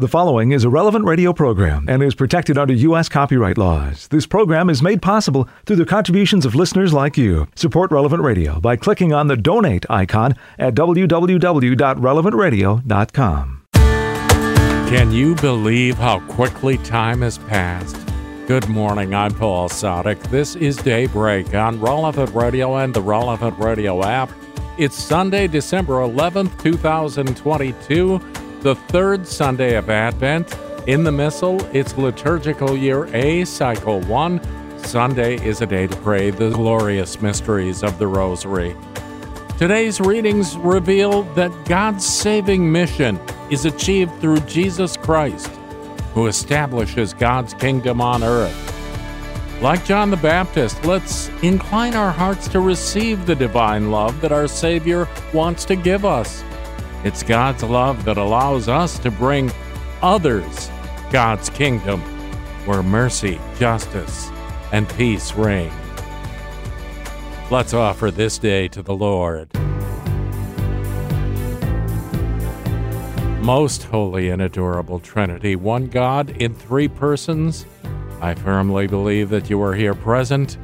The following is a relevant radio program and is protected under U.S. copyright laws. This program is made possible through the contributions of listeners like you. Support Relevant Radio by clicking on the donate icon at www.relevantradio.com. Can you believe how quickly time has passed? Good morning, I'm Paul Sadek. This is Daybreak on Relevant Radio and the Relevant Radio app. It's Sunday, December 11th, 2022 the third Sunday of Advent. In the Missal, it's liturgical year A, cycle 1. Sunday is a day to pray the glorious mysteries of the Rosary. Today's readings reveal that God's saving mission is achieved through Jesus Christ, who establishes God's kingdom on earth. Like John the Baptist, let's incline our hearts to receive the divine love that our Savior wants to give us. It's God's love that allows us to bring others God's kingdom where mercy, justice, and peace reign. Let's offer this day to the Lord. Most holy and adorable Trinity, one God in three persons, I firmly believe that you are here present.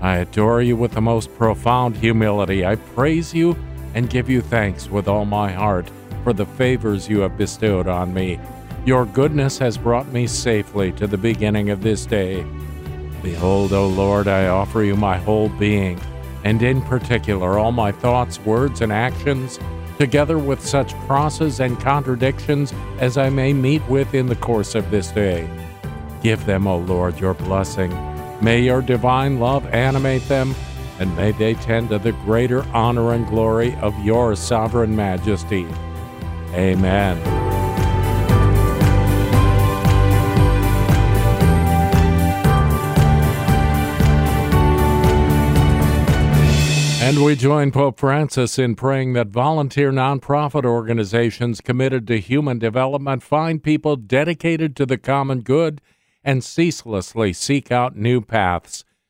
I adore you with the most profound humility. I praise you and give you thanks with all my heart for the favors you have bestowed on me. Your goodness has brought me safely to the beginning of this day. Behold, O Lord, I offer you my whole being, and in particular all my thoughts, words, and actions, together with such crosses and contradictions as I may meet with in the course of this day. Give them, O Lord, your blessing. May your divine love animate them and may they tend to the greater honor and glory of your sovereign majesty. Amen. And we join Pope Francis in praying that volunteer nonprofit organizations committed to human development find people dedicated to the common good and ceaselessly seek out new paths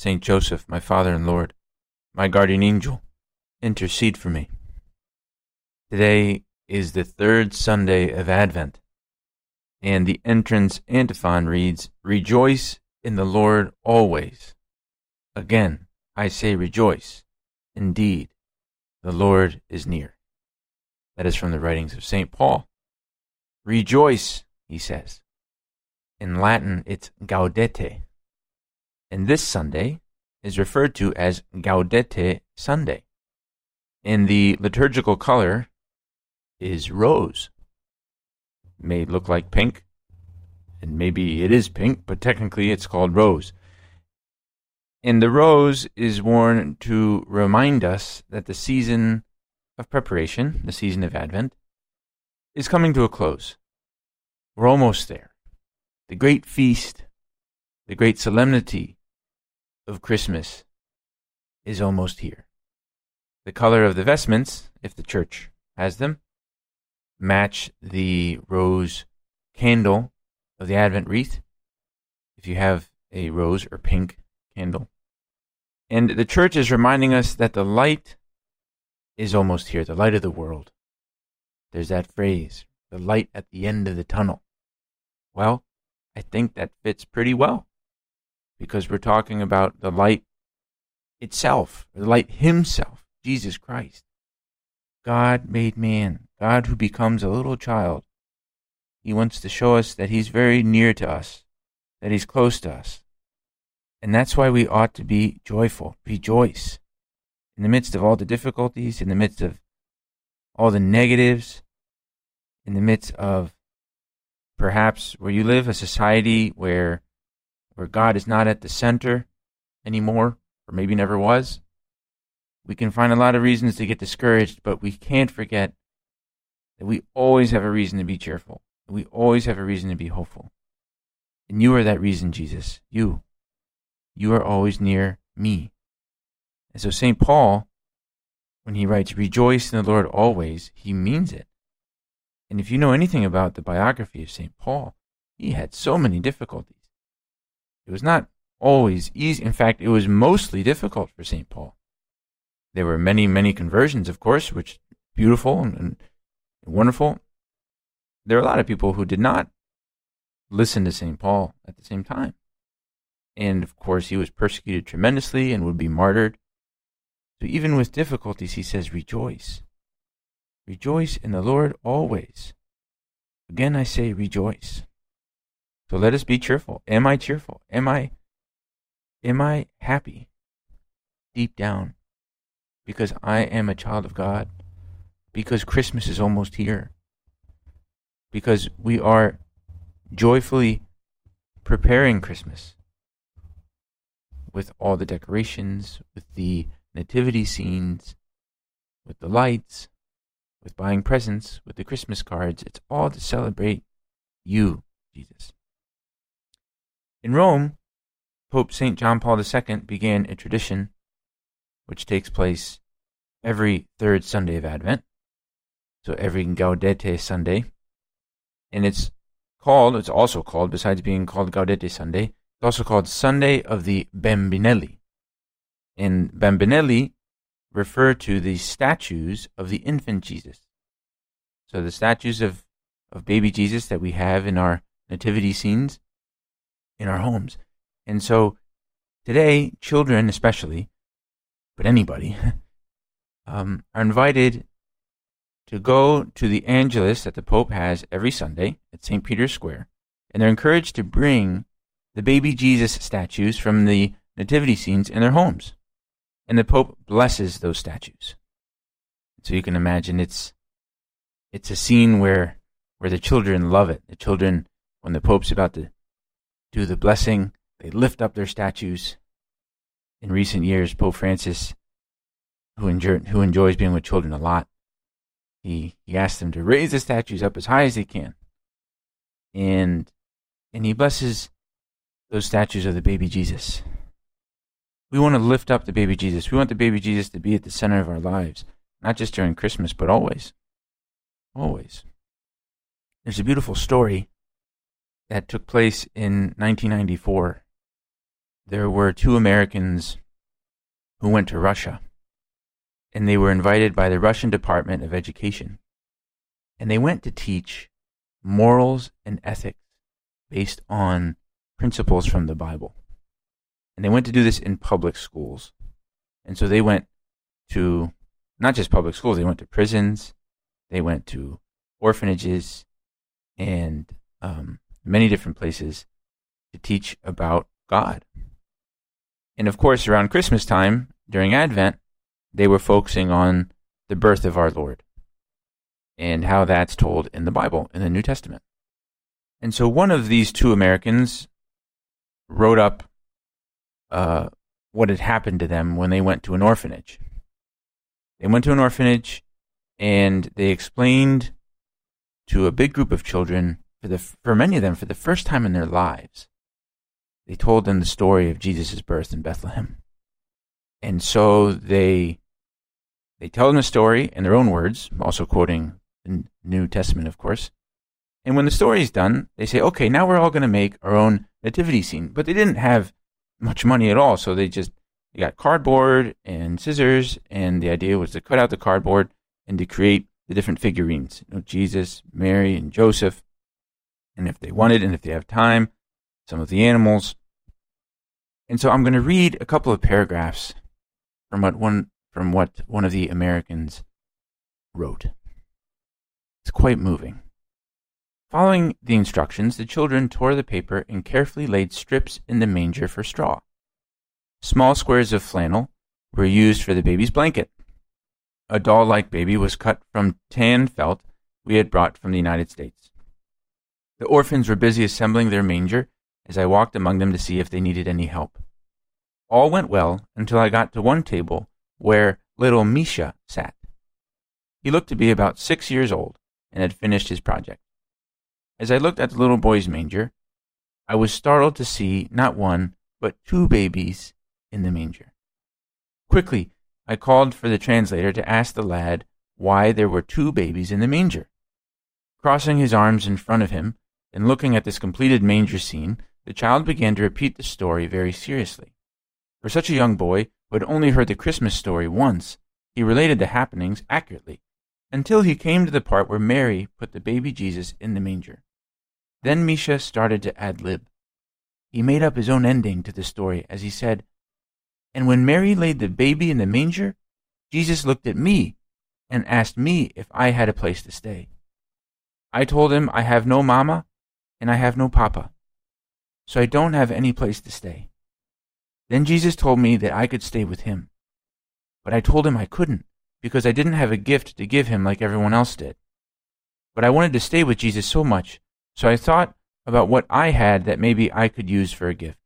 Saint Joseph, my Father and Lord, my guardian angel, intercede for me. Today is the third Sunday of Advent, and the entrance antiphon reads, Rejoice in the Lord always. Again, I say rejoice. Indeed, the Lord is near. That is from the writings of St. Paul. Rejoice, he says. In Latin, it's gaudete. And this Sunday is referred to as Gaudete Sunday and the liturgical color is rose. May look like pink, and maybe it is pink, but technically it's called rose. And the rose is worn to remind us that the season of preparation, the season of Advent, is coming to a close. We're almost there. The great feast, the great solemnity of Christmas is almost here. The color of the vestments, if the church has them, match the rose candle of the Advent wreath, if you have a rose or pink candle. And the church is reminding us that the light is almost here, the light of the world. There's that phrase, the light at the end of the tunnel. Well, I think that fits pretty well because we're talking about the light itself, the light himself. Jesus Christ. God made man, God who becomes a little child. He wants to show us that He's very near to us, that He's close to us. And that's why we ought to be joyful, rejoice. In the midst of all the difficulties, in the midst of all the negatives, in the midst of perhaps where you live, a society where where God is not at the center anymore, or maybe never was. We can find a lot of reasons to get discouraged, but we can't forget that we always have a reason to be cheerful. We always have a reason to be hopeful. And you are that reason, Jesus. You. You are always near me. And so St. Paul, when he writes, Rejoice in the Lord always, he means it. And if you know anything about the biography of St. Paul, he had so many difficulties. It was not always easy. In fact, it was mostly difficult for St. Paul. There were many, many conversions, of course, which beautiful and, and wonderful. There are a lot of people who did not listen to St. Paul at the same time. And of course, he was persecuted tremendously and would be martyred. So even with difficulties, he says, Rejoice. Rejoice in the Lord always. Again, I say, rejoice. So let us be cheerful. Am I cheerful? Am I am I happy deep down because I am a child of God? Because Christmas is almost here. Because we are joyfully preparing Christmas with all the decorations, with the nativity scenes, with the lights, with buying presents, with the Christmas cards. It's all to celebrate you, Jesus. In Rome, Pope St. John Paul II began a tradition which takes place every third Sunday of Advent, so every Gaudete Sunday. And it's called, it's also called, besides being called Gaudete Sunday, it's also called Sunday of the Bambinelli. And Bambinelli refer to the statues of the infant Jesus. So the statues of, of baby Jesus that we have in our nativity scenes in our homes. And so today, children especially, but anybody, um, are invited to go to the Angelus that the Pope has every Sunday at St. Peter's Square, and they're encouraged to bring the baby Jesus statues from the nativity scenes in their homes. And the Pope blesses those statues. So you can imagine it's it's a scene where where the children love it. The children, when the Pope's about to do the blessing, they lift up their statues. In recent years, Pope Francis, who, enjoy, who enjoys being with children a lot, he, he asks them to raise the statues up as high as they can. And, and he blesses those statues of the baby Jesus. We want to lift up the baby Jesus. We want the baby Jesus to be at the center of our lives, not just during Christmas, but always. Always. There's a beautiful story that took place in 1994. There were two Americans who went to Russia and they were invited by the Russian Department of Education. And they went to teach morals and ethics based on principles from the Bible. And they went to do this in public schools. And so they went to not just public schools, they went to prisons, they went to orphanages, and um, many different places to teach about God. And of course, around Christmas time, during Advent, they were focusing on the birth of our Lord and how that's told in the Bible, in the New Testament. And so one of these two Americans wrote up uh, what had happened to them when they went to an orphanage. They went to an orphanage and they explained to a big group of children, for, the, for many of them, for the first time in their lives, they told them the story of Jesus' birth in Bethlehem. And so they they tell them the story in their own words, also quoting the New Testament, of course. And when the story is done, they say, okay, now we're all going to make our own nativity scene. But they didn't have much money at all, so they just they got cardboard and scissors, and the idea was to cut out the cardboard and to create the different figurines, you know, Jesus, Mary, and Joseph. And if they wanted, and if they have time, some of the animals. And so I'm going to read a couple of paragraphs from what one from what one of the Americans wrote. It's quite moving. Following the instructions, the children tore the paper and carefully laid strips in the manger for straw. Small squares of flannel were used for the baby's blanket. A doll like baby was cut from tan felt we had brought from the United States. The orphans were busy assembling their manger as I walked among them to see if they needed any help. All went well until I got to one table where little Misha sat. He looked to be about six years old and had finished his project. As I looked at the little boy's manger, I was startled to see not one, but two babies in the manger. Quickly, I called for the translator to ask the lad why there were two babies in the manger. Crossing his arms in front of him and looking at this completed manger scene, the child began to repeat the story very seriously. For such a young boy who had only heard the Christmas story once, he related the happenings accurately, until he came to the part where Mary put the baby Jesus in the manger. Then Misha started to ad lib. He made up his own ending to the story as he said, And when Mary laid the baby in the manger, Jesus looked at me and asked me if I had a place to stay. I told him I have no mama and I have no papa, so I don't have any place to stay. Then Jesus told me that I could stay with him. But I told him I couldn't because I didn't have a gift to give him like everyone else did. But I wanted to stay with Jesus so much, so I thought about what I had that maybe I could use for a gift.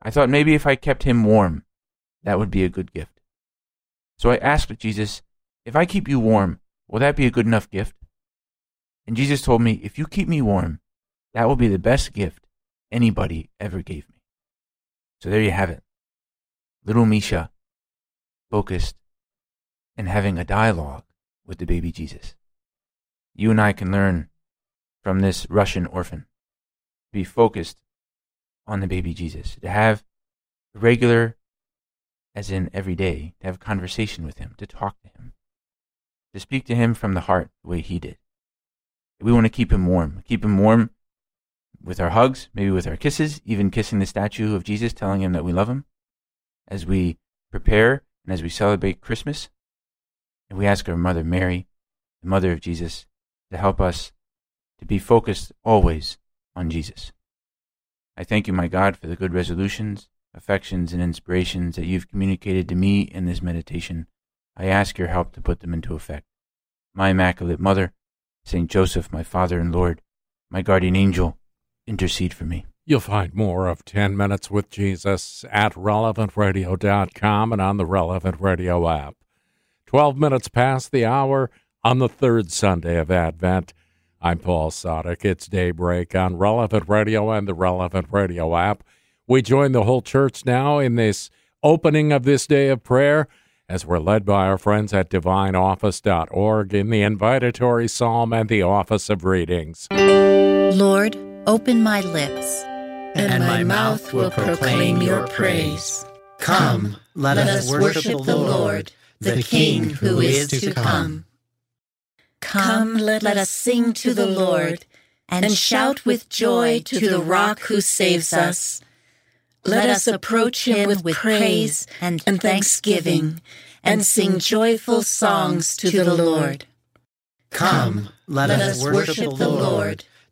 I thought maybe if I kept him warm, that would be a good gift. So I asked Jesus, If I keep you warm, will that be a good enough gift? And Jesus told me, If you keep me warm, that will be the best gift anybody ever gave me. So there you have it. Little Misha, focused and having a dialogue with the baby Jesus. You and I can learn from this Russian orphan. To be focused on the baby Jesus, to have regular, as in every day, to have conversation with him, to talk to him, to speak to him from the heart the way he did. We want to keep him warm, keep him warm with our hugs, maybe with our kisses, even kissing the statue of Jesus, telling him that we love him as we prepare and as we celebrate Christmas. And we ask our Mother Mary, the Mother of Jesus, to help us to be focused always on Jesus. I thank you, my God, for the good resolutions, affections, and inspirations that you've communicated to me in this meditation. I ask your help to put them into effect. My Immaculate Mother, Saint Joseph, my Father and Lord, my guardian angel, intercede for me. You'll find more of 10 Minutes with Jesus at relevantradio.com and on the Relevant Radio app. 12 minutes past the hour on the third Sunday of Advent. I'm Paul Sadek. It's daybreak on Relevant Radio and the Relevant Radio app. We join the whole church now in this opening of this day of prayer as we're led by our friends at divineoffice.org in the invitatory psalm and the office of readings. Lord, open my lips, and my mouth will proclaim your praise. Come, let us worship the Lord, the King who is to come. Come, let us sing to the Lord, and shout with joy to the rock who saves us. Let us approach him with praise and thanksgiving, and sing joyful songs to the Lord. Come, let us worship the Lord,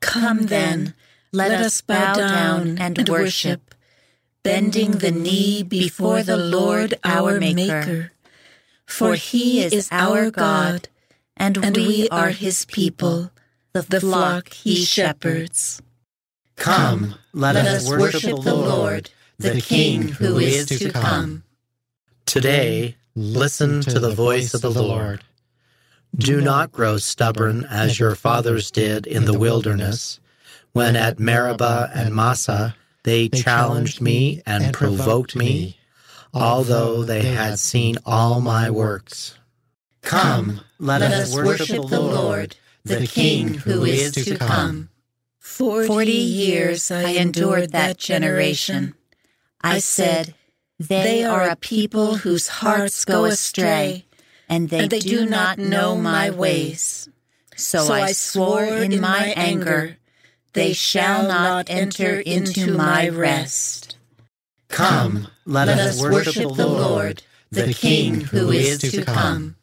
Come then, let us bow down and worship, bending the knee before the Lord our Maker. For he is our God, and we are his people, the flock he shepherds. Come, let us worship the Lord, the King who is to come. Today, listen to the voice of the Lord. Do not grow stubborn as your fathers did in the wilderness, when at Meribah and Massah they challenged me and provoked me although they had seen all my works. Come, let us worship the Lord, the King who is to come. Forty years I endured that generation. I said, They are a people whose hearts go astray, and they, do not know my ways. So I swore in my anger, They shall not enter into my rest. Come, let us worship the Lord, the King who is to come.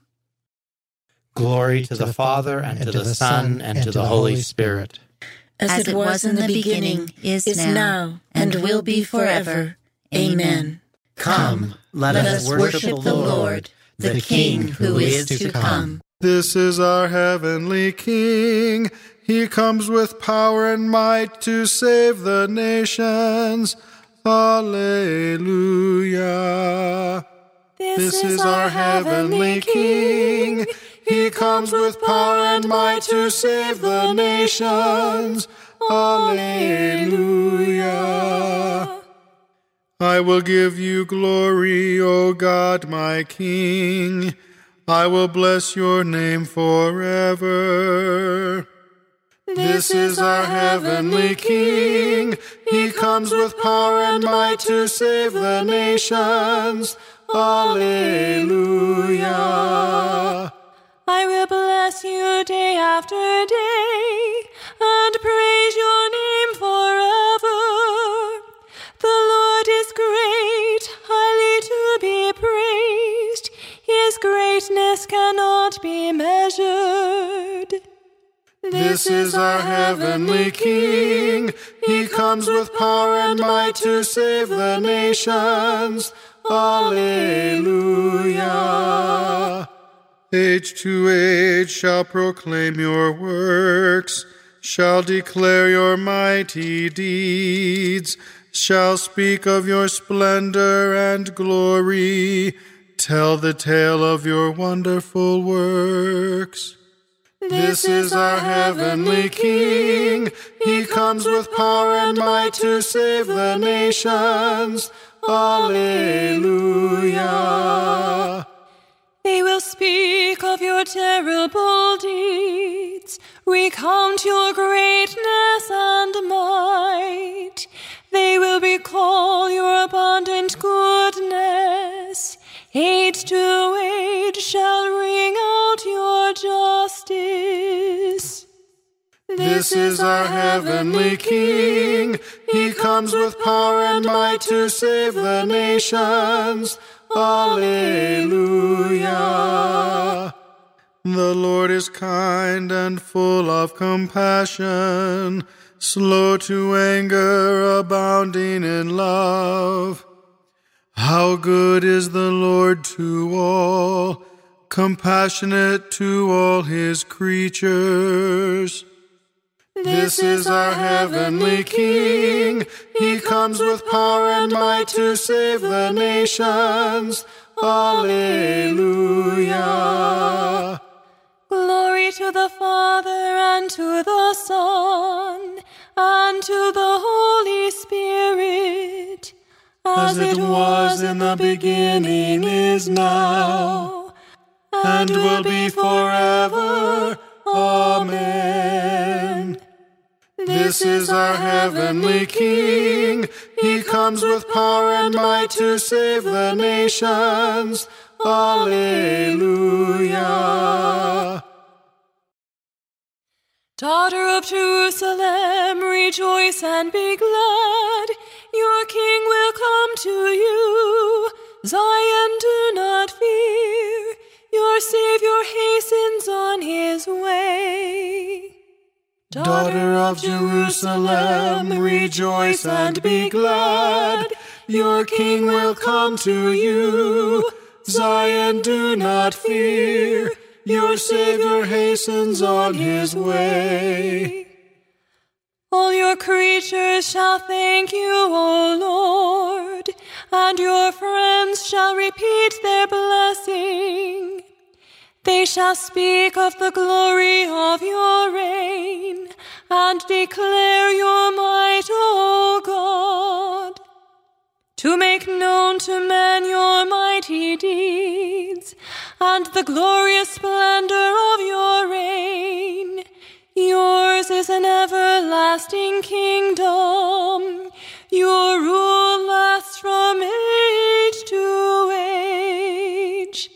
Glory to the Father, and to the Son, and to the Holy Spirit. as it was in the beginning, is now, and will be forever. Amen. Come, let us worship the Lord, the King who is to come. This is our heavenly King. He comes with power and might to save the nations. Alleluia. This is our heavenly King. He comes with power and might to save the nations. Alleluia. I will give you glory, O God, my King. I will bless your name forever. This is our heavenly King. He comes with power and might to save the nations. Alleluia. I will bless you day after day and praise your name This is our heavenly King. He comes with power and might to save the nations. Alleluia. Age to age shall proclaim your works, shall declare your mighty deeds, shall speak of your splendor and glory, tell the tale of your wonderful works. This is our heavenly King. He comes with power and might to save the nations. Alleluia. They will speak of your terrible deeds, recount your greatness and might. They will recall your abundant goodness. Age to age shall ring out your justice. This is our heavenly King. He comes with power and might to save the nations. Alleluia. The Lord is kind and full of compassion, slow to anger, abounding in love. How good is the Lord to all, compassionate to all his creatures. This is our heavenly King. He comes with power and might to save the nations. Alleluia. Glory to the Father and to the Son and to the Holy Spirit, As it was in the beginning, is now, and will be forever. Amen. This is our heavenly King. He comes with power and might to save the nations. Alleluia. Daughter of Jerusalem, rejoice and be glad. Your King will come to you. Zion, do not fear. Your Savior hastens on his way. Daughter of Jerusalem, rejoice and be glad. Your King will come to you. Zion, do not fear. Your Savior hastens on his way. All your creatures shall thank you, O Lord, and your friends shall repeat their blessing. They shall speak of the glory of your reign and declare your might, O God. To make known to men your mighty deeds and the glorious splendor of your reign. Yours is an everlasting kingdom. Your rule lasts from age to age.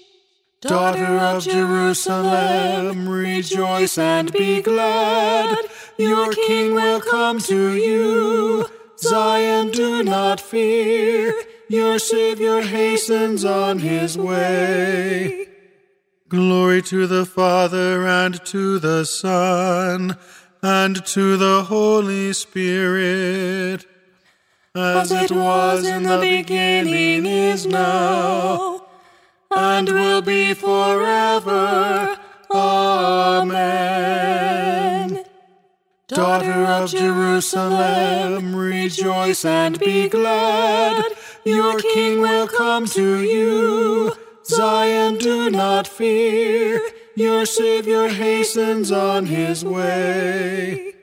Daughter of Jerusalem, rejoice and be glad. Your King will come to you. Zion, do not fear. Your Savior hastens on his way. Glory to the Father and to the Son and to the Holy Spirit, as it was in the beginning, is now, and will be forever. Amen. Daughter of Jerusalem, rejoice and be glad. Your king will come to you. Zion, do not fear. Your Savior hastens on his way.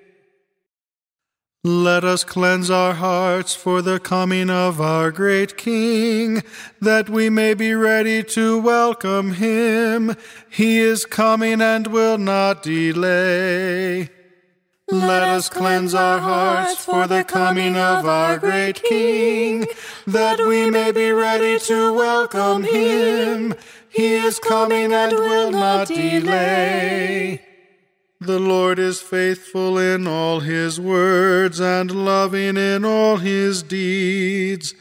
Let us cleanse our hearts for the coming of our great King, that we may be ready to welcome him. He is coming and will not delay. Let us cleanse our hearts for the coming of our great King, that we may be ready to welcome him. He is coming and will not delay. The Lord is faithful in all his words and loving in all his deeds.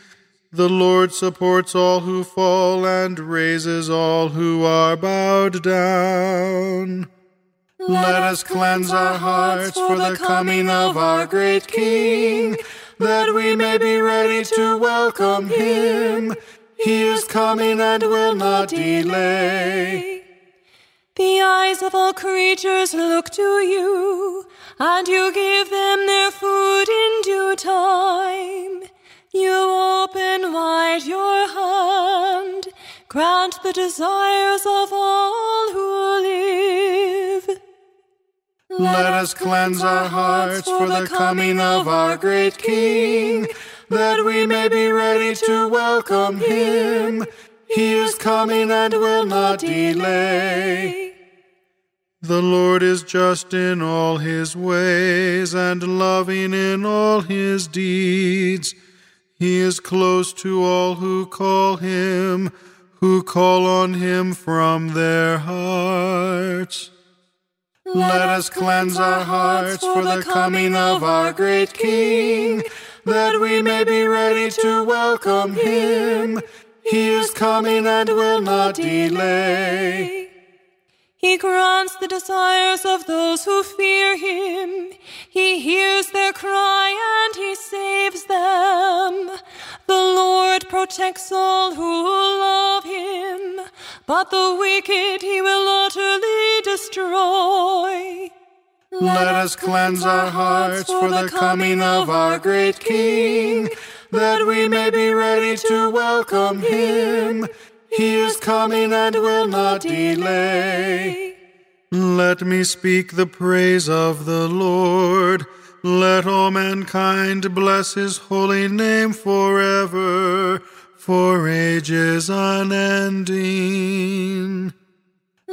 The Lord supports all who fall and raises all who are bowed down. Let us cleanse our hearts for the coming of our great King, that we may be ready to welcome him. He is coming and will not delay. The eyes of all creatures look to you, and you give them their food in due time. You open wide your hand, grant the desires of all who live. Let us cleanse our hearts for the coming of our great King, that we may be ready to welcome him. He is coming and will not delay. The Lord is just in all his ways and loving in all his deeds. He is close to all who call him, who call on him from their hearts. Let us cleanse our hearts for the coming of our great King, that we may be ready to welcome him. He is coming and will not delay. He grants the desires of those who fear him. He hears their cry and he saves them. The Lord protects all who love him, but the wicked he will utterly destroy. Let us cleanse our hearts for the coming of our great King, that we may be ready to welcome him. He is coming and will not delay. Let me speak the praise of the Lord. Let all mankind bless his holy name forever, for ages unending.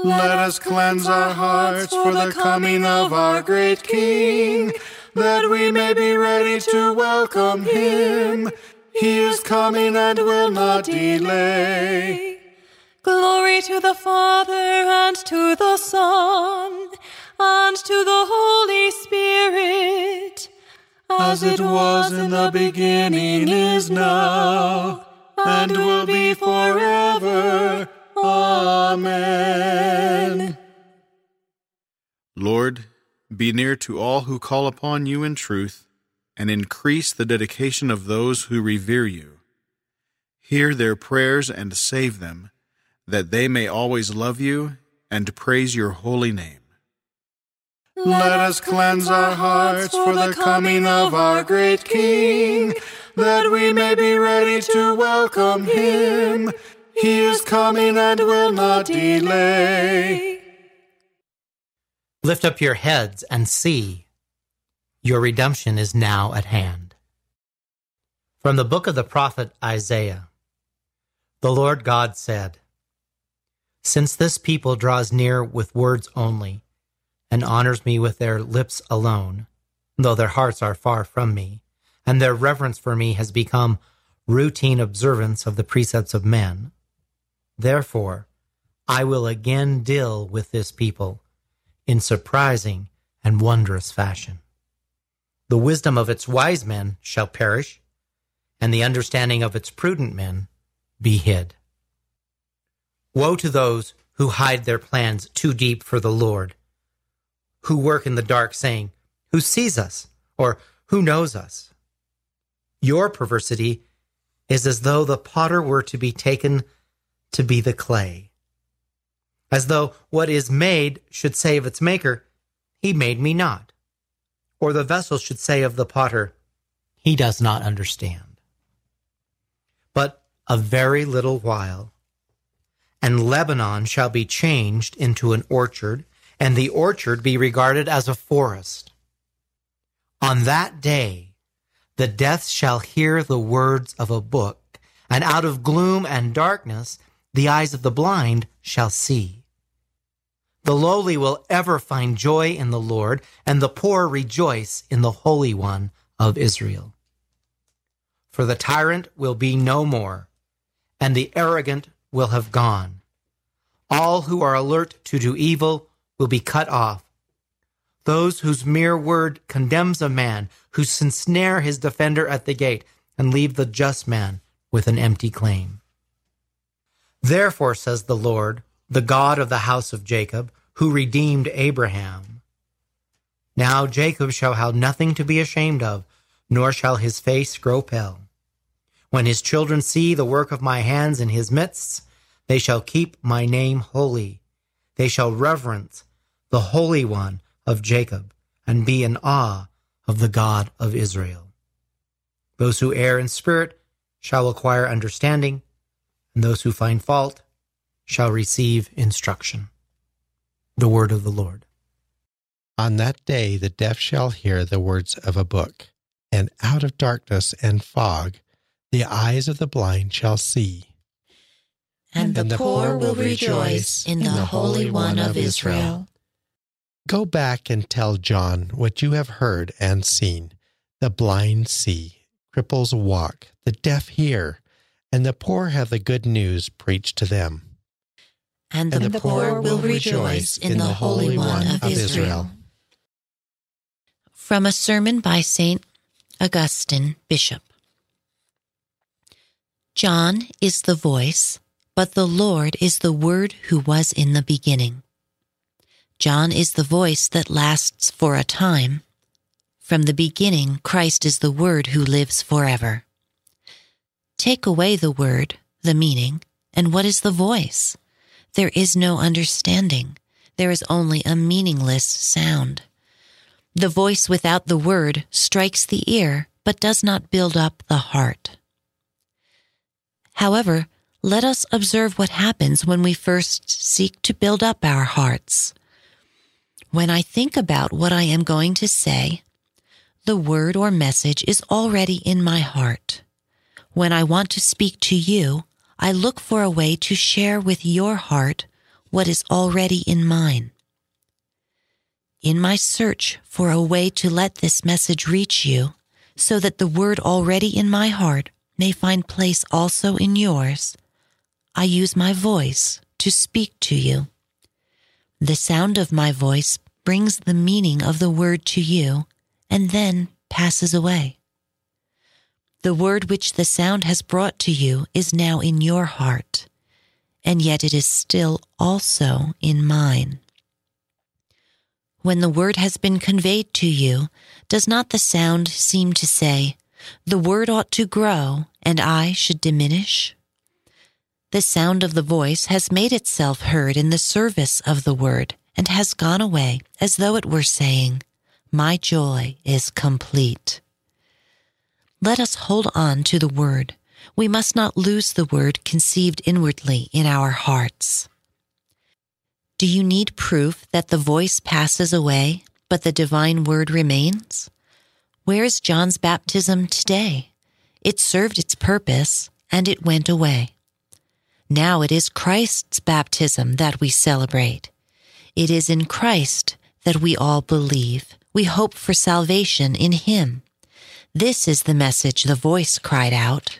Let us cleanse our hearts for the coming of our great King, that we may be ready to welcome him. He is coming and will not delay. Glory to the Father and to the Son and to the Holy Spirit, as it was in the beginning, is now, and will be forever. Amen. Lord, be near to all who call upon you in truth, and increase the dedication of those who revere you. Hear their prayers and save them, that they may always love you and praise your holy name. Let us cleanse our hearts for the coming of our great King, that we may be ready to welcome him. He is coming and will not delay. Lift up your heads and see. Your redemption is now at hand. From the book of the prophet Isaiah The Lord God said, Since this people draws near with words only, and honors me with their lips alone, though their hearts are far from me, and their reverence for me has become routine observance of the precepts of men. Therefore, I will again deal with this people in surprising and wondrous fashion. The wisdom of its wise men shall perish, and the understanding of its prudent men be hid. Woe to those who hide their plans too deep for the Lord who work in the dark, saying, Who sees us? Or who knows us? Your perversity is as though the potter were to be taken to be the clay. As though what is made should say of its maker, He made me not. Or the vessel should say of the potter, He does not understand. But a very little while, and Lebanon shall be changed into an orchard, and the orchard be regarded as a forest. On that day, the deaf shall hear the words of a book, and out of gloom and darkness, the eyes of the blind shall see. The lowly will ever find joy in the Lord, and the poor rejoice in the Holy One of Israel. For the tyrant will be no more, and the arrogant will have gone. All who are alert to do evil will be cut off. Those whose mere word condemns a man, who ensnare his defender at the gate, and leave the just man with an empty claim. Therefore, says the Lord, the God of the house of Jacob, who redeemed Abraham. Now Jacob shall have nothing to be ashamed of, nor shall his face grow pale. When his children see the work of my hands in his midst, they shall keep my name holy. They shall reverence the Holy One of Jacob and be in awe of the God of Israel. Those who err in spirit shall acquire understanding, and those who find fault shall receive instruction. The word of the Lord. On that day the deaf shall hear the words of a book, and out of darkness and fog the eyes of the blind shall see. And, the, poor will rejoice in the Holy One of Israel. Go back and tell John what you have heard and seen. The blind see, cripples walk, the deaf hear, and the poor have the good news preached to them. And the, And the poor will rejoice in the Holy One of Israel. From a sermon by St. Augustine, Bishop. John is the voice, but the Lord is the Word who was in the beginning. John is the voice that lasts for a time. From the beginning, Christ is the Word who lives forever. Take away the word, the meaning, and what is the voice? There is no understanding. There is only a meaningless sound. The voice without the word strikes the ear, but does not build up the heart. However, let us observe what happens when we first seek to build up our hearts. When I think about what I am going to say, the word or message is already in my heart. When I want to speak to you, I look for a way to share with your heart what is already in mine. In my search for a way to let this message reach you, so that the word already in my heart may find place also in yours, I use my voice to speak to you. The sound of my voice brings the meaning of the word to you and then passes away. The word which the sound has brought to you is now in your heart, and yet it is still also in mine. When the word has been conveyed to you, does not the sound seem to say, The word ought to grow, and I should diminish? The sound of the voice has made itself heard in the service of the word, and has gone away as though it were saying, My joy is complete. Let us hold on to the word. We must not lose the word conceived inwardly in our hearts. Do you need proof that the voice passes away, but the divine word remains? Where is John's baptism today? It served its purpose and it went away. Now it is Christ's baptism that we celebrate. It is in Christ that we all believe. We hope for salvation in Him. This is the message the voice cried out.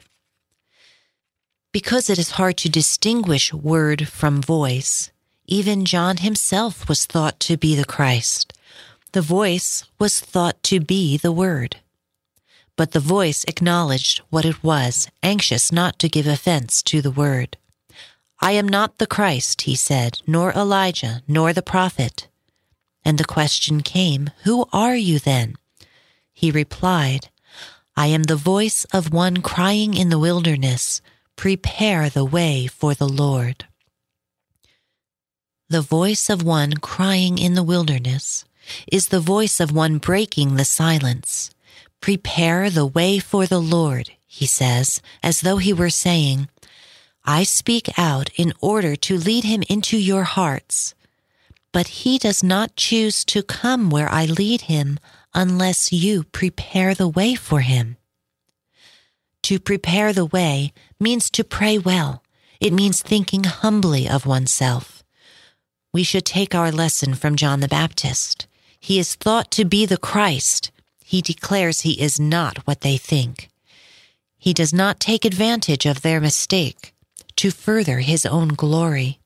Because it is hard to distinguish word from voice, even John himself was thought to be the Christ. The voice was thought to be the Word. But the voice acknowledged what it was, anxious not to give offense to the Word. I am not the Christ, he said, nor Elijah, nor the prophet. And the question came, Who are you then? He replied, I am the voice of one crying in the wilderness, Prepare the way for the Lord. The voice of one crying in the wilderness is the voice of one breaking the silence. Prepare the way for the Lord, he says, as though he were saying, I speak out in order to lead him into your hearts. But he does not choose to come where I lead him unless you prepare the way for him. To prepare the way means to pray well. It means thinking humbly of oneself. We should take our lesson from John the Baptist. He is thought to be the Christ. He declares he is not what they think. He does not take advantage of their mistake to further his own glory.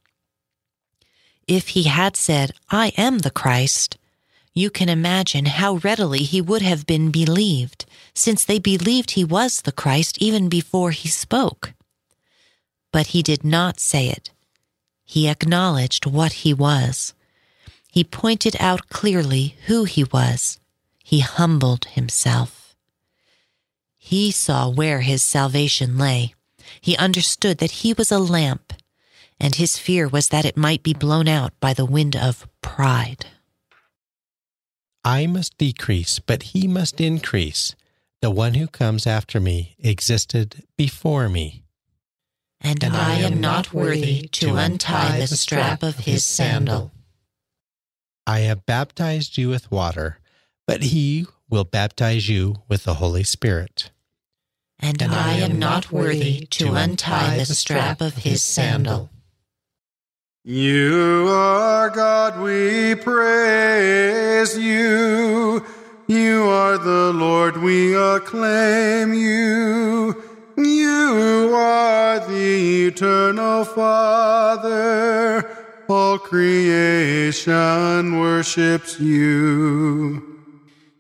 If he had said, I am the Christ, you can imagine how readily he would have been believed, since they believed he was the Christ even before he spoke. But he did not say it. He acknowledged what he was. He pointed out clearly who he was. He humbled himself. He saw where his salvation lay. He understood that he was a lamp, and his fear was that it might be blown out by the wind of pride. I must decrease, but he must increase. The one who comes after me existed before me. And, and I, I am not worthy to untie the strap of his sandal. I have baptized you with water, but he will baptize you with the Holy Spirit. And, and I am not worthy to untie the strap of his sandal. You are God, we praise Lord, we acclaim you. You are the eternal Father. All creation worships you.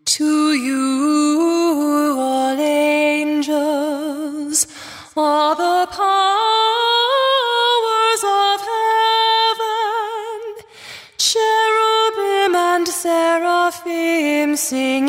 To you, all angels, all the powers of heaven, cherubim and seraphim sing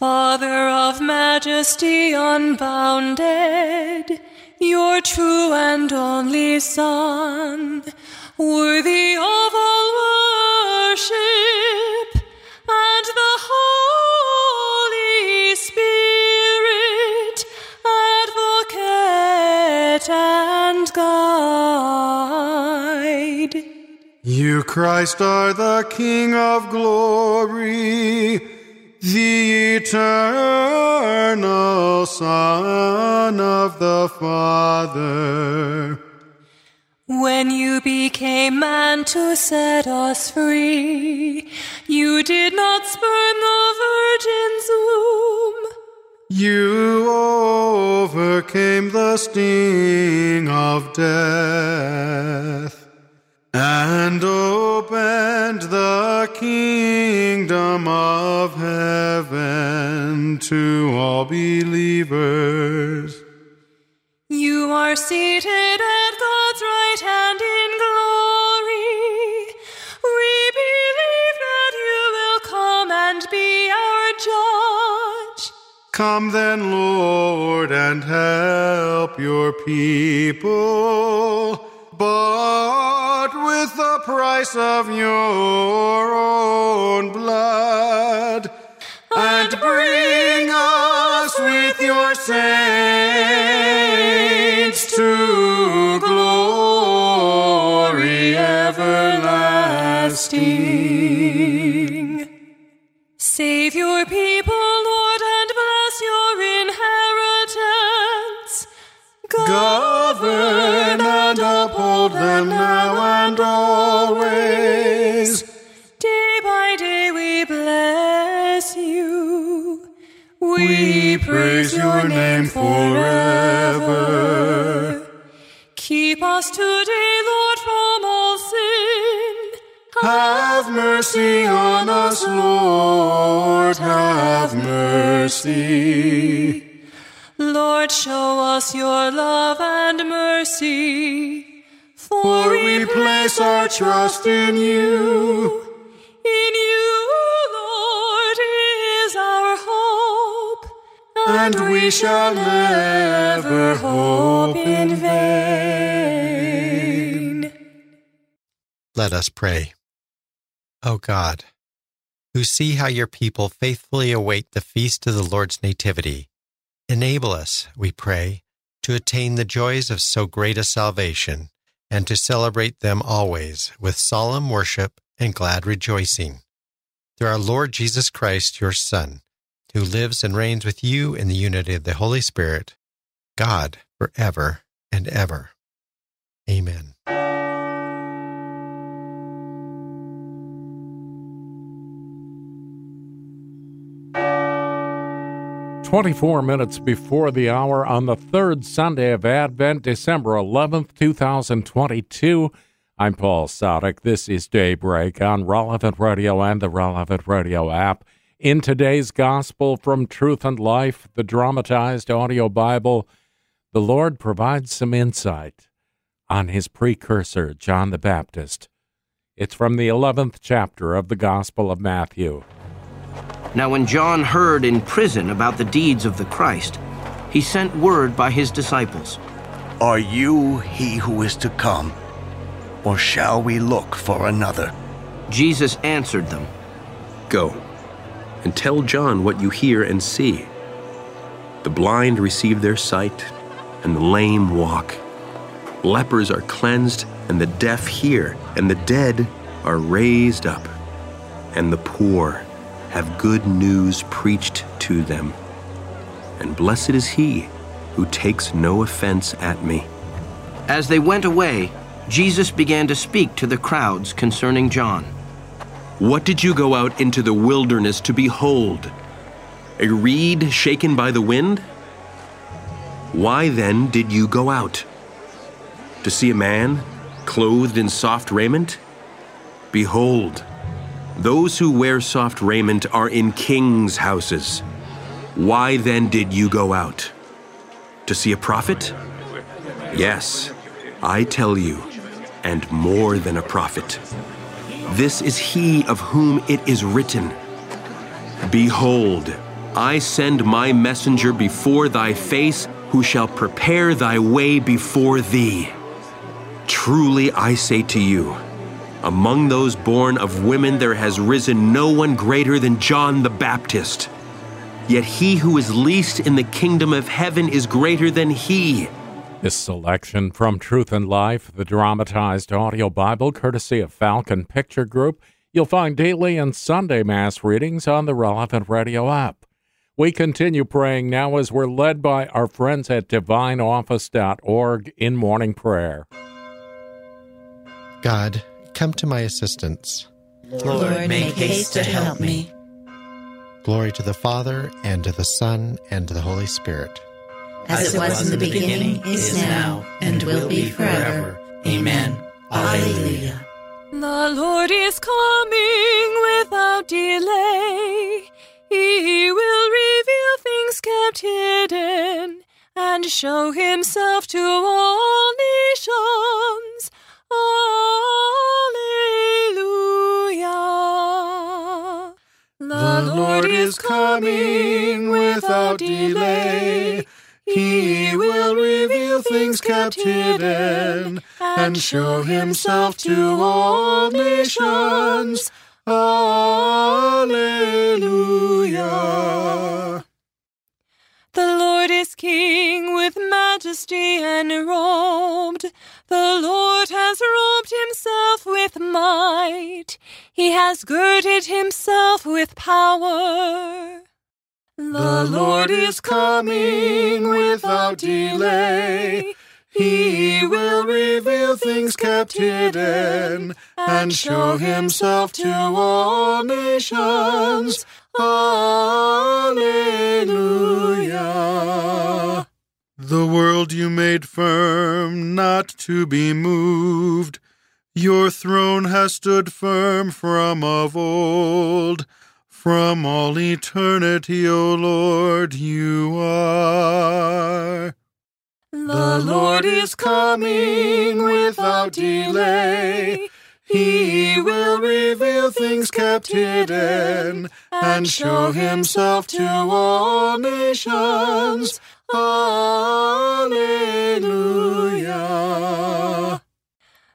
Father of majesty unbounded, your true and only Son, worthy of all worship and the Holy Spirit, advocate and guide. You, Christ, are the King of glory, the eternal Son of the Father. When you became man to set us free, you did not spurn the virgin's womb. You overcame the sting of death and opened the kingdom of heaven to all believers. You are seated at God's right hand in glory. We believe that you will come and be our judge. Come then, Lord, and help your people, bought with the price of your own blood, and bring us with your saints to glory everlasting. Them now and always. Day by day we bless you. We praise your name forever. Keep us today, Lord, from all sin. Have mercy on us, Lord, have mercy. Lord, show us your love and mercy. For we place our trust in you. In you, Lord, is our hope. And we shall never hope in vain. Let us pray. O God, who see how your people faithfully await the feast of the Lord's Nativity, enable us, we pray, to attain the joys of so great a salvation and to celebrate them always with solemn worship and glad rejoicing. Through our Lord Jesus Christ, your Son, who lives and reigns with you in the unity of the Holy Spirit, God, forever and ever. Amen. 24 minutes before the hour on the third Sunday of Advent, December 11th, 2022. I'm Paul Sadek. This is Daybreak on Relevant Radio and the Relevant Radio app. In today's Gospel from Truth and Life, the dramatized audio Bible, the Lord provides some insight on his precursor, John the Baptist. It's from the 11th chapter of the Gospel of Matthew. Now, when John heard in prison about the deeds of the Christ, he sent word by his disciples Are you he who is to come, or shall we look for another? Jesus answered them Go and tell John what you hear and see. The blind receive their sight, and the lame walk. Lepers are cleansed, and the deaf hear, and the dead are raised up, and the poor have good news preached to them. And blessed is he who takes no offense at me. As they went away, Jesus began to speak to the crowds concerning John. What did you go out into the wilderness to behold? A reed shaken by the wind? Why then did you go out? To see a man clothed in soft raiment? Behold, those who wear soft raiment are in kings' houses. Why then did you go out? To see a prophet? Yes, I tell you, and more than a prophet. This is he of whom it is written Behold, I send my messenger before thy face, who shall prepare thy way before thee. Truly I say to you, among those born of women there has risen no one greater than John the Baptist. Yet he who is least in the kingdom of heaven is greater than he. This selection from Truth and Life, the dramatized audio Bible, courtesy of Falcon Picture Group, you'll find daily and Sunday Mass readings on the relevant radio app. We continue praying now as we're led by our friends at divineoffice.org in morning prayer. God, come to my assistance. Lord, make haste to help me. Glory to the Father, and to the Son, and to the Holy Spirit. As it was in the beginning, is now, and will be forever. Amen. Alleluia. The Lord is coming without delay. He will reveal things kept hidden and show himself to all nations. Is coming without delay. He will reveal things kept hidden and show himself to all nations. Alleluia. The Lord is King with majesty enrobed. The Lord has robed himself with might. He has girded himself with power. The Lord is coming without delay. He will reveal things kept hidden and show himself to all nations. Alleluia. The world you made firm, not to be moved. Your throne has stood firm from of old. From all eternity, O Lord, you are. The Lord is coming without delay. He will reveal things kept hidden and show himself to all nations. Alleluia.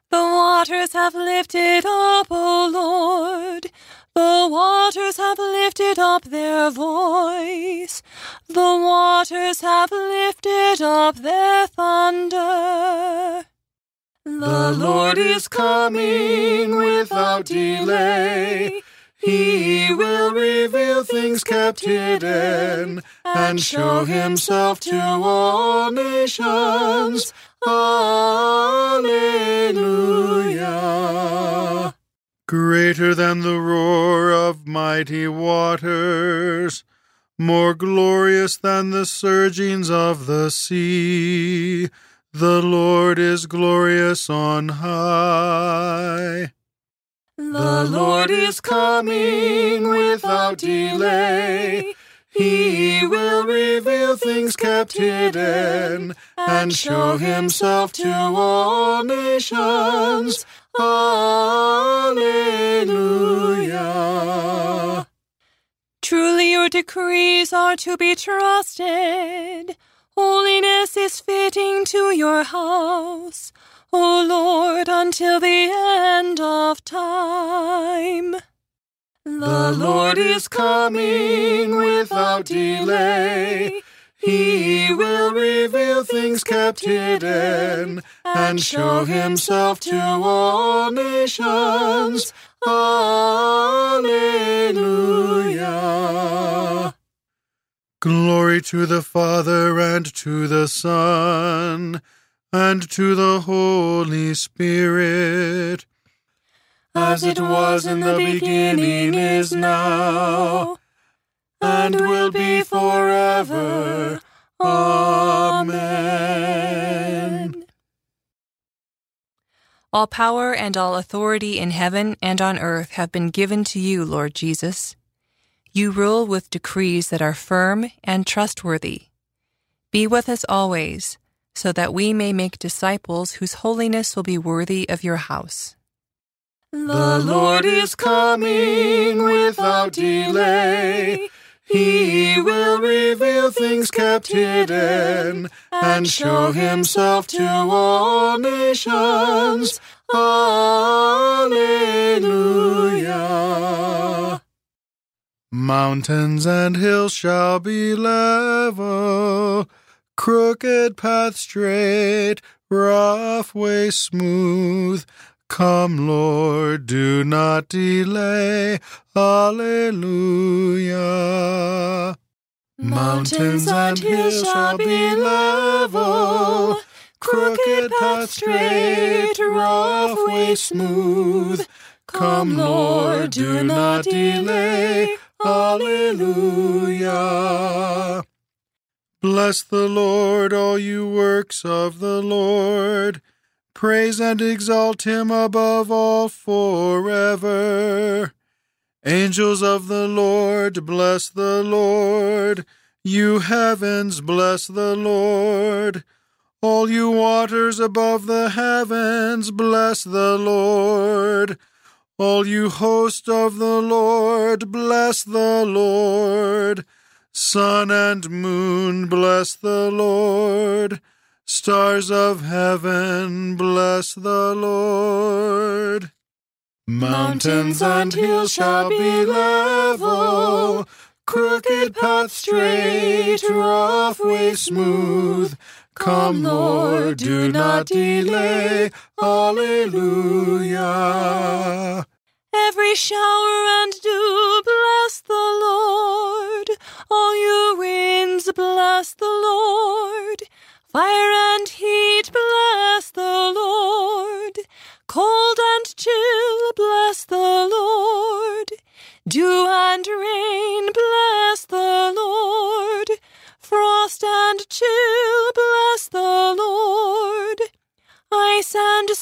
The waters have lifted up, O Lord. The waters have lifted up their voice. The waters have lifted up their thunder. The Lord is coming without delay. He will reveal things kept hidden and show himself to all nations. Alleluia. Greater than the roar of mighty waters, more glorious than the surgings of the sea, the Lord is glorious on high. The Lord is coming without delay. He will reveal things kept hidden and show himself to all nations. Alleluia. Truly your decrees are to be trusted. Holiness is fitting to your house, O Lord, until the end of time. The Lord is coming without delay. He will reveal things kept hidden and show himself to all nations. Alleluia. Glory to the Father and to the Son and to the Holy Spirit, as it was in the beginning, is now, and will be forever. Amen. All power and all authority in heaven and on earth have been given to you, Lord Jesus. You rule with decrees that are firm and trustworthy. Be with us always, so that we may make disciples whose holiness will be worthy of your house. The Lord is coming without delay. He will reveal things kept hidden and show himself to all nations. Alleluia. Mountains and hills shall be level, crooked path straight, rough way smooth. Come, Lord, do not delay. Alleluia. Mountains and hills shall be level, crooked path straight, rough way smooth. Come, Lord, do not delay. Alleluia. Bless the Lord, all you works of the Lord. Praise and exalt him above all forever. Angels of the Lord, bless the Lord. You heavens, bless the Lord. All you waters above the heavens, bless the Lord. All you host of the Lord, bless the Lord. Sun and moon, bless the Lord. Stars of heaven, bless the Lord. Mountains and hills shall be level, crooked path straight, rough way smooth. Come, Lord, do not delay. Alleluia. Every shower and dew, bless the Lord. All you winds, bless the Lord. Fire and heat, bless the Lord. Cold and chill, bless the Lord. Dew and rain,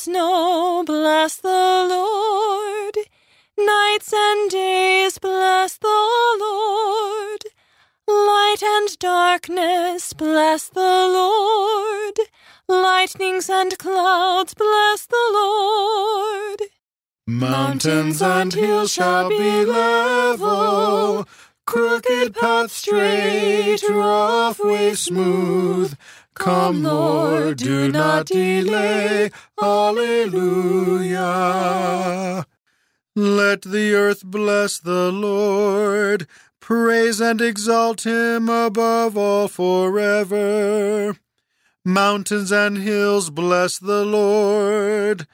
snow, bless the Lord. Nights and days, bless the Lord. Light and darkness, bless the Lord. Lightnings and clouds, bless the Lord. Mountains and hills shall be level, crooked paths straight, rough way smooth Come, Lord, do not delay. Alleluia. Let the earth bless the Lord. Praise and exalt him above all forever. Mountains and hills bless the Lord.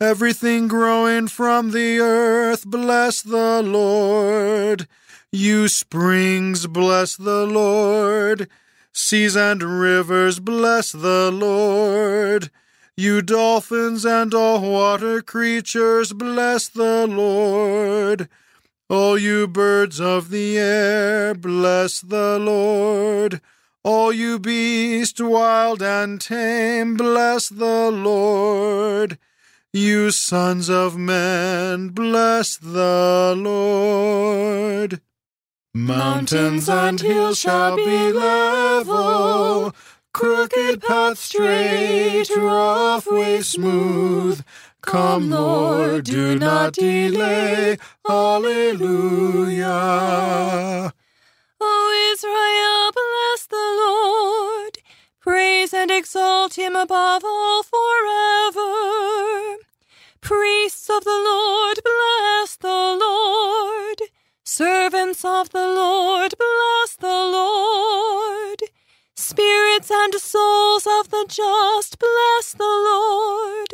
Everything growing from the earth bless the Lord. You springs bless the Lord. Seas and rivers bless the Lord. You dolphins and all water creatures bless the Lord. All you birds of the air bless the Lord. All you beasts, wild and tame, bless the Lord. You sons of men, bless the Lord. Mountains and hills shall be level, crooked paths straight, rough way smooth. Come, Lord, do not delay. Alleluia. O Israel, bless the Lord. Praise and exalt him above all forever. Priests of the Lord, bless the Lord. Servants of the Lord, bless the Lord. Spirits and souls of the just, bless the Lord.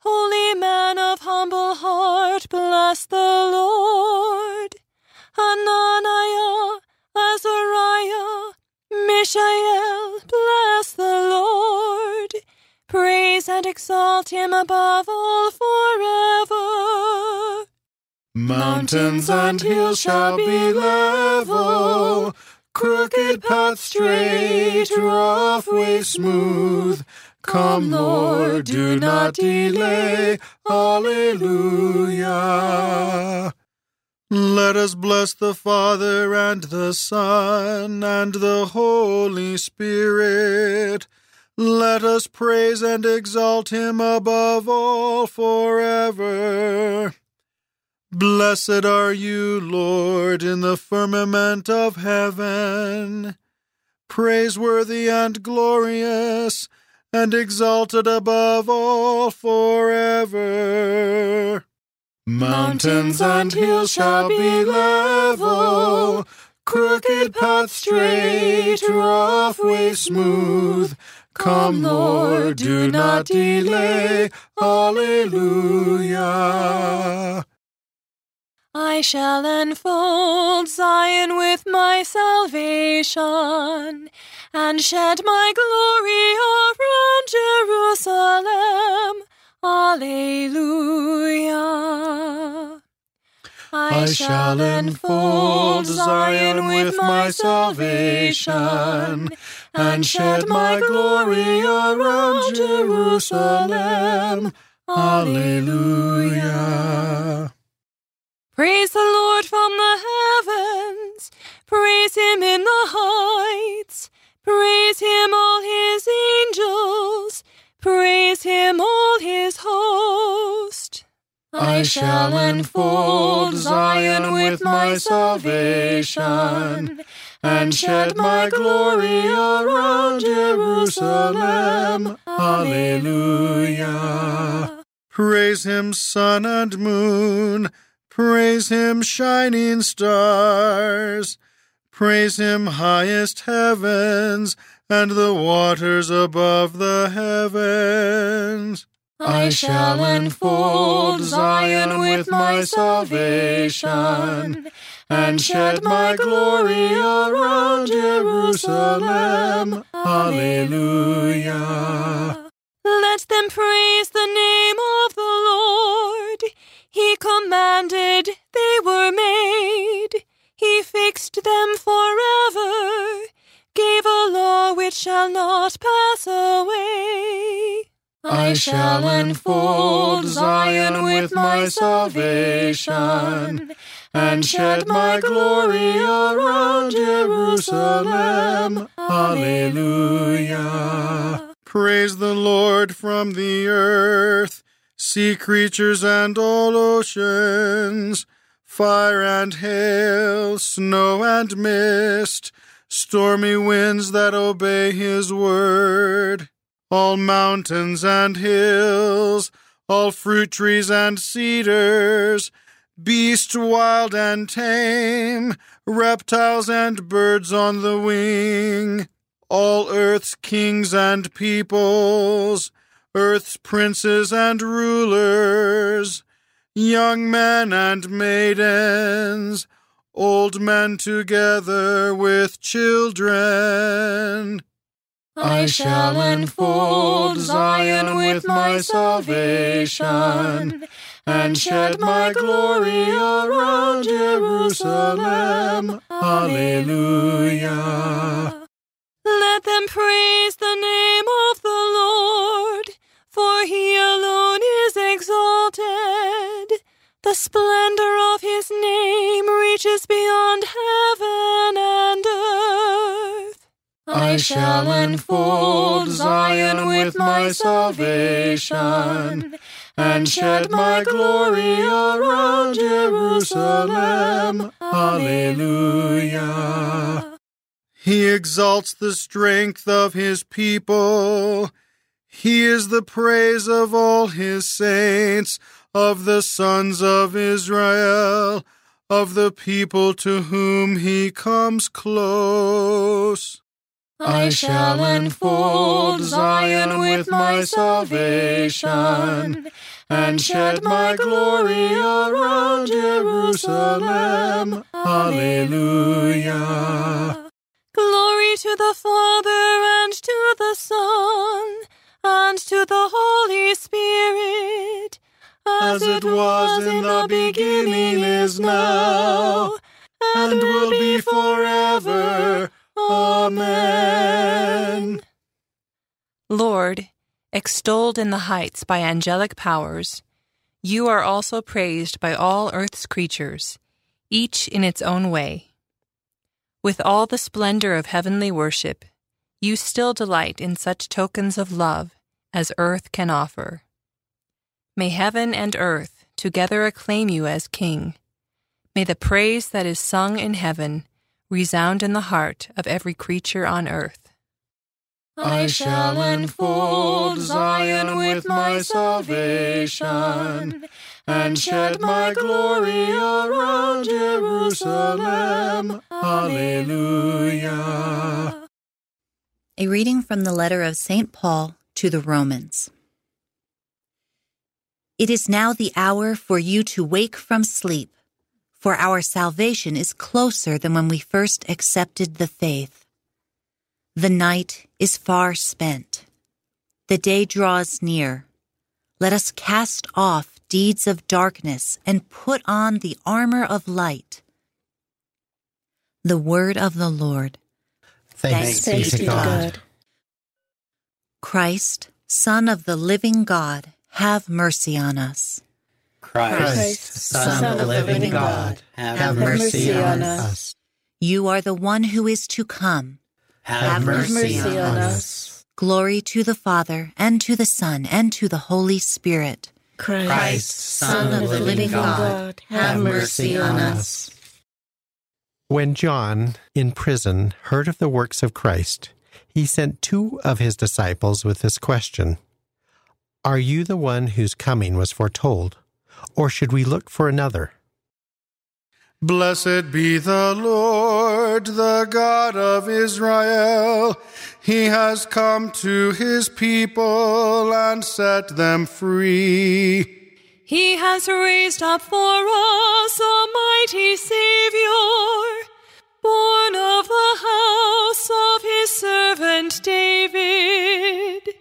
Holy man of humble heart, bless the Lord. Ananiah, Azariah, Mishael, bless the Lord. Praise and exalt him above all forever. Mountains and hills shall be level, crooked paths straight, rough way smooth. Come, Lord, do not delay. Alleluia. Let us bless the Father and the Son and the Holy Spirit. Let us praise and exalt him above all forever. Blessed are you, Lord, in the firmament of heaven. Praiseworthy and glorious, and exalted above all forever. Mountains and hills shall be level, crooked paths straight, rough ways smooth. Come, Lord, do not delay. Alleluia. I shall enfold Zion with my salvation, and shed my glory around Jerusalem. Alleluia. I shall enfold Zion with my salvation, and shed my glory around Jerusalem. Alleluia. Praise the Lord from the heavens. Praise him in the heights. Praise him, all his angels. Praise him, all his host. I shall enfold Zion with my salvation, and shed my glory around Jerusalem. Alleluia. Praise him, sun and moon. Praise him, shining stars. Praise him, highest heavens, and the waters above the heavens. I shall enfold Zion with my salvation, and shed my glory around Jerusalem. Alleluia. Let them praise the name of the Lord. He commanded, they were made. He fixed them forever, gave a law which shall not pass away. I shall enfold Zion with my salvation, and shed my glory around Jerusalem. Alleluia. Praise the Lord from the earth, sea creatures and all oceans, fire and hail, snow and mist, stormy winds that obey his word, all mountains and hills, all fruit trees and cedars, beasts wild and tame, reptiles and birds on the wing, all earth's kings and peoples, earth's princes and rulers, young men and maidens, old men together with children. I shall enfold Zion with my salvation and shed my glory around Jerusalem. Alleluia. Let them praise the name of the Lord, for he alone is exalted. The splendor of his name reaches beyond heaven and earth. I shall enfold Zion with my salvation and shed my glory around Jerusalem. Alleluia. He exalts the strength of his people. He is the praise of all his saints, of the sons of Israel, of the people to whom he comes close. I shall enfold Zion with my salvation and shed my glory around Jerusalem. Alleluia. Glory to the Father and to the Son and to the Holy Spirit, as it was in the beginning, is now, and will be forever. Amen. Lord, extolled in the heights by angelic powers, you are also praised by all earth's creatures, each in its own way. With all the splendor of heavenly worship, you still delight in such tokens of love as earth can offer. May heaven and earth together acclaim you as King. May the praise that is sung in heaven resound in the heart of every creature on earth. I shall enfold Zion with my salvation and shed my glory around Jerusalem. Alleluia. A reading from the letter of St. Paul to the Romans. It is now the hour for you to wake from sleep, for our salvation is closer than when we first accepted the faith. The night is far spent. The day draws near. Let us cast off deeds of darkness and put on the armor of light. The word of the Lord. Thanks, be to God. Christ, Son of the living God, have mercy on us. Christ, Son of the living God, have mercy on us. You are the one who is to come. Have mercy on us. Glory to the Father, and to the Son, and to the Holy Spirit. Christ, Son of the living God, have mercy on us. When John, in prison, heard of the works of Christ, he sent two of his disciples with this question Are you the one whose coming was foretold, or should we look for another? Blessed be the Lord, the God of Israel. He has come to his people and set them free. He has raised up for us a mighty Savior, born of the house of his servant David.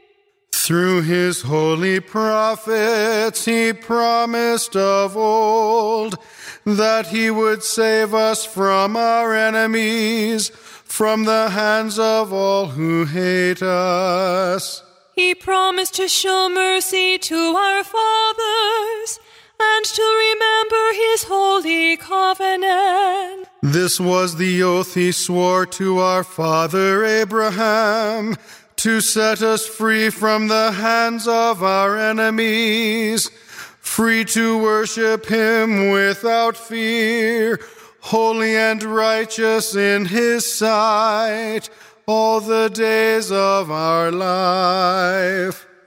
Through his holy prophets, he promised of old that he would save us from our enemies, from the hands of all who hate us. He promised to show mercy to our fathers and to remember his holy covenant. This was the oath he swore to our father Abraham to set us free from the hands of our enemies, free to worship him without fear, holy and righteous in his sight all the days of our life.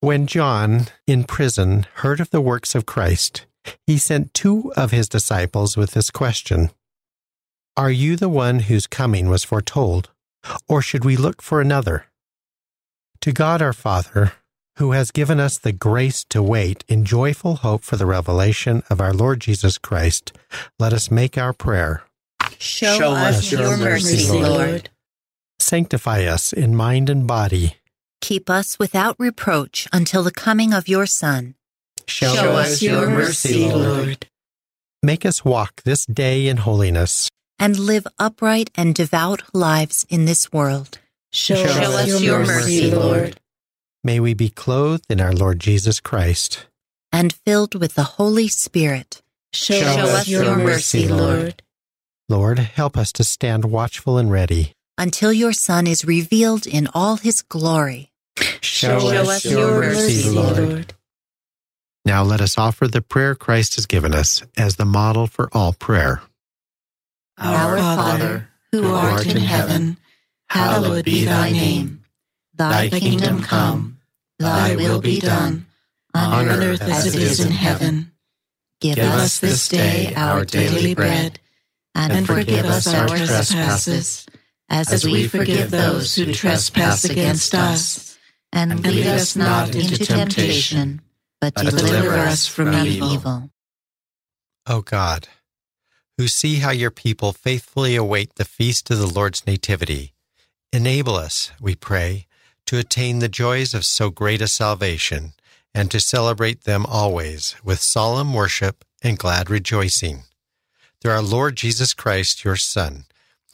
When John, in prison, heard of the works of Christ, he sent two of his disciples with this question Are you the one whose coming was foretold, or should we look for another? To God our Father, who has given us the grace to wait in joyful hope for the revelation of our Lord Jesus Christ, let us make our prayer. Show, Show us your mercy, Lord. Lord. Sanctify us in mind and body Keep us without reproach until the coming of your Son. Show, Show us your mercy, Lord. Make us walk this day in holiness. And live upright and devout lives in this world. Show, Show us your mercy, Lord. May we be clothed in our Lord Jesus Christ. And filled with the Holy Spirit. Show, Show us your mercy, Lord. Lord, help us to stand watchful and ready until your Son is revealed in all his glory. Show, Show us your mercy, Lord. Now let us offer the prayer Christ has given us as the model for all prayer. Our Father, who art in heaven, hallowed be thy name. Thy kingdom come, thy will be done, on earth as it is in heaven. Give us this day our daily bread, and forgive us our trespasses as, as we forgive those who trespass against us. And lead us not into temptation, but deliver us from evil. O oh God, who see how your people faithfully await the feast of the Lord's Nativity, enable us, we pray, to attain the joys of so great a salvation, and to celebrate them always with solemn worship and glad rejoicing. Through our Lord Jesus Christ, your Son,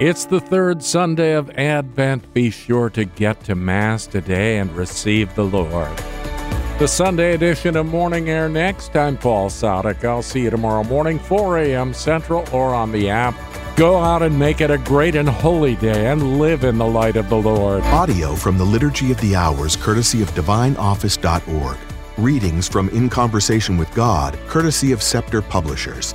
It's the third Sunday of Advent. Be sure to get to Mass today and receive the Lord. The Sunday edition of Morning Air next. I'm Paul Sadek. I'll see you tomorrow morning, 4 a.m. Central or on the app. Go out and make it a great and holy day and live in the light of the Lord. Audio from the Liturgy of the Hours, courtesy of DivineOffice.org. Readings from In Conversation with God, courtesy of Scepter Publishers.